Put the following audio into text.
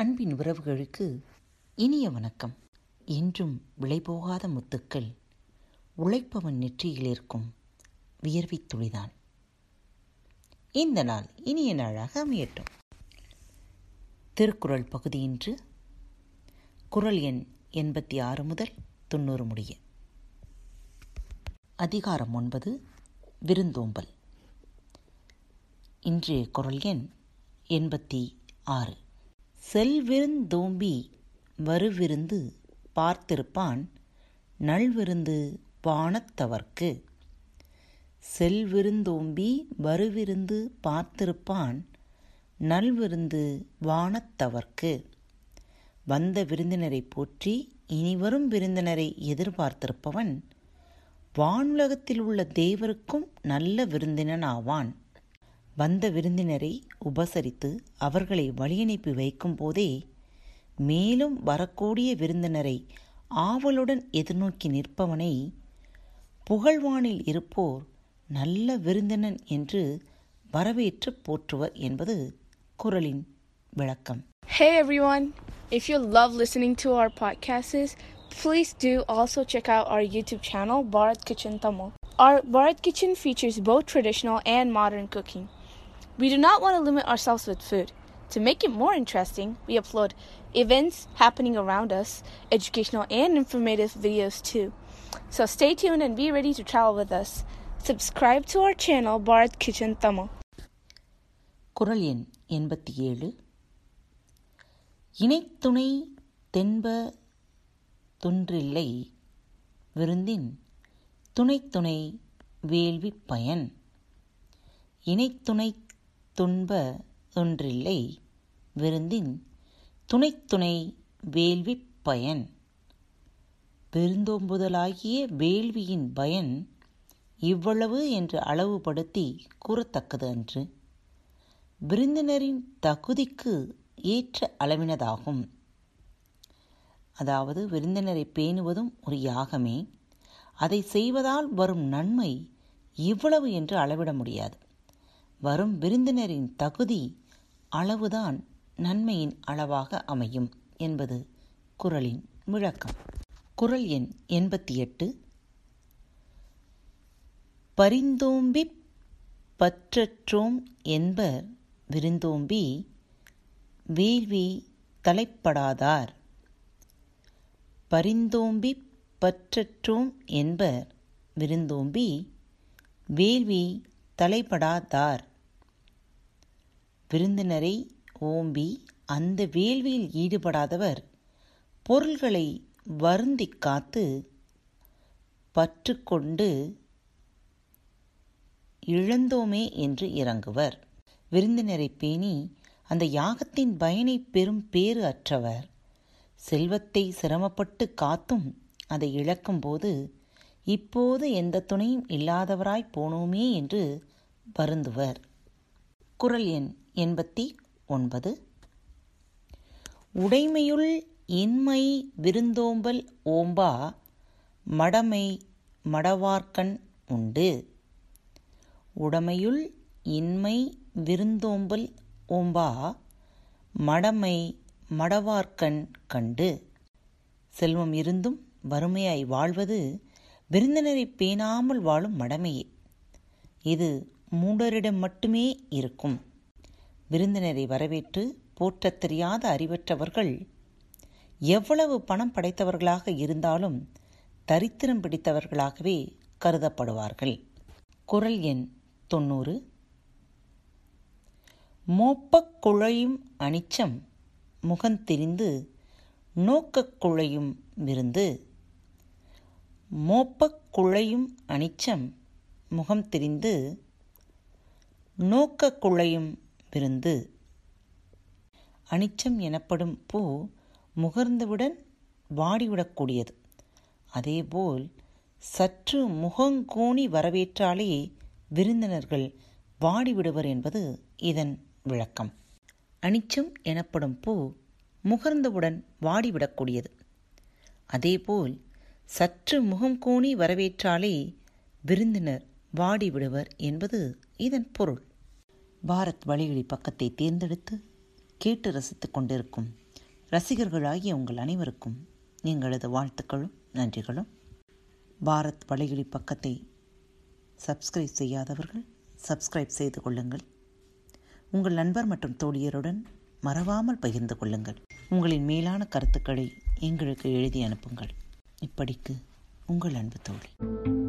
அன்பின் உறவுகளுக்கு இனிய வணக்கம். என்றும் விலைபோகாத முத்துக்கள் உழைப்பவன் நெற்றியில் இருக்கும் வியர்வித் துளிதான். இந்த நாள் இனிய நாளாக அமையட்டும். திருக்குறள் பகுதியின்று குறள் எண் எண்பத்தி ஆறு முதல் தொண்ணூறு முடிய. அதிகாரம் ஒன்பது விருந்தோம்பல். இன்றைய குறள் எண் எண்பத்தி ஆறு. செல்விருந்தோம்பி வருவிருந்து பார்த்திருப்பான் நல்விருந்து வானத்தவர்க்கு செல்விருந்தோம்பி வருவிருந்து பார்த்திருப்பான் நல்விருந்து வானத்தவர்க்கு வந்த விருந்தினரை போற்றி இனிவரும் விருந்தினரை எதிர்பார்த்திருப்பவன் வானுலகத்தில் உள்ள தேவருக்கும் நல்ல விருந்தினன் ஆவான் வந்த விருந்தினரை உபசரித்து அவர்களை வழியனுப்பி வைக்கும் போதே மேலும் வரக்கூடிய விருந்தினரை ஆவலுடன் எதிர்நோக்கி நிற்பவனை புகழ்வானில் இருப்போர் நல்ல விருந்தினன் என்று வரவேற்று போற்றுவர் என்பது குரலின் விளக்கம் Hey everyone! If you love listening to our podcasts, please do also check out our YouTube channel, Bharat Kitchen Tamil. Our Bharat Kitchen features both traditional and modern cooking. We do not want to limit ourselves with food. To make it more interesting, we upload events happening around us, educational and informative videos too. So stay tuned and be ready to travel with us. Subscribe to our channel, Bharat Kitchen Tamil. குரல் எண் எண்பத்தி ஏழு இணைத்துணை தென்ப தொன்றில்லை விருந்தின் துணைத்துணை வேள்வி பயன் இணைத்துணை துன்ப ஒன்றில்லை விருந்தின் துணைத்துணை வேள்வி பயன். பெருந்தோம்புதலாகிய வேள்வியின் பயன் இவ்வளவு என்று அளவுபடுத்தி கூறத்தக்கது அன்று. விருந்தினரின் தகுதிக்கு ஏற்ற அளவினதாகும். அதாவது விருந்தினரை பேணுவதும் ஒரு யாகமே. அதை செய்வதால் வரும் நன்மை இவ்வளவு என்று அளவிட முடியாது. வரும் விருந்தினரின் தகுதி அளவுதான் நன்மையின் அளவாக அமையும் என்பது குரலின் விளக்கம். குரல் எண் எண்பத்தி எட்டு பரிந்தோம்பி பற்றற்றோம் என்பர் விருந்தோம்பி வேள்வி தலைப்படாதார். பரிந்தோம்பி பற்றற்றோம் என்பர் விருந்தோம்பி வேள்வி தலைப்படாதார். விருந்தினரை ஓம்பி அந்த வேள்வியில் ஈடுபடாதவர் பொருள்களை வருந்தி காத்து பற்றுக்கொண்டு இழந்தோமே என்று இறங்குவர். விருந்தினரை பேணி அந்த யாகத்தின் பயனை பெறும் பேறு அற்றவர். செல்வத்தை சிரமப்பட்டு காத்தும் அதை இழக்கும்போது இப்போது எந்த துணையும் இல்லாதவராய் போனோமே என்று வருந்துவர். குரல் எண் எண்பத்தி ஒன்பது. உடைமையுள் இன்மை விருந்தோம்பல் ஓம்பா மடமை மடவார்க்கண் உண்டு. உடமையுள் இன்மை விருந்தோம்பல் ஓம்பா மடமை மடவார்க்கண் கண்டு. செல்வம் இருந்தும் வறுமையாய் வாழ்வது விருந்தினரை பேணாமல் வாழும் மடமையே. இது மூடரிடம் மட்டுமே இருக்கும். விருந்தினரை வரவேற்று போற்றத் தெரியாத அறிவற்றவர்கள் எவ்வளவு பணம் படைத்தவர்களாக இருந்தாலும் தரித்திரம் பிடித்தவர்களாகவே கருதப்படுவார்கள். குரல் எண் தொண்ணூறு. மோப்பக் குழையும் அனிச்சம் முகந்திரிந்து நோக்கக் குழையும் விருந்து. மோப்பக் குழையும் அனிச்சம் முகம் திரிந்து நோக்கக் குழையும் விருந்து அனிச்சம் எனப்படும் பூ முகர்ந்தவுடன் வாடிவிடக்கூடியது. அதேபோல் சற்று முகங்கோணி வரவேற்றாலே விருந்தினர்கள் வாடிவிடுவர் என்பது இதன் விளக்கம். அனிச்சம் எனப்படும் பூ முகர்ந்தவுடன் வாடிவிடக்கூடியது. அதேபோல் சற்று முகம் கோணி வரவேற்றாலே விருந்தினர் வாடிவிடுவர் என்பது இதன் பொருள். பாரத் வழிகளி பக்கத்தை தேர்ந்தெடுத்து கேட்டு ரசித்து கொண்டிருக்கும் ரசிகர்களாகிய உங்கள் அனைவருக்கும் எங்களது வாழ்த்துக்களும் நன்றிகளும். பாரத் வலையொலி பக்கத்தை சப்ஸ்கிரைப் செய்யாதவர்கள் சப்ஸ்கிரைப் செய்து கொள்ளுங்கள். உங்கள் நண்பர் மற்றும் தோழியருடன் மறவாமல் பகிர்ந்து கொள்ளுங்கள். உங்களின் மேலான கருத்துக்களை எங்களுக்கு எழுதி அனுப்புங்கள். இப்படிக்கு உங்கள் அன்பு தோழி.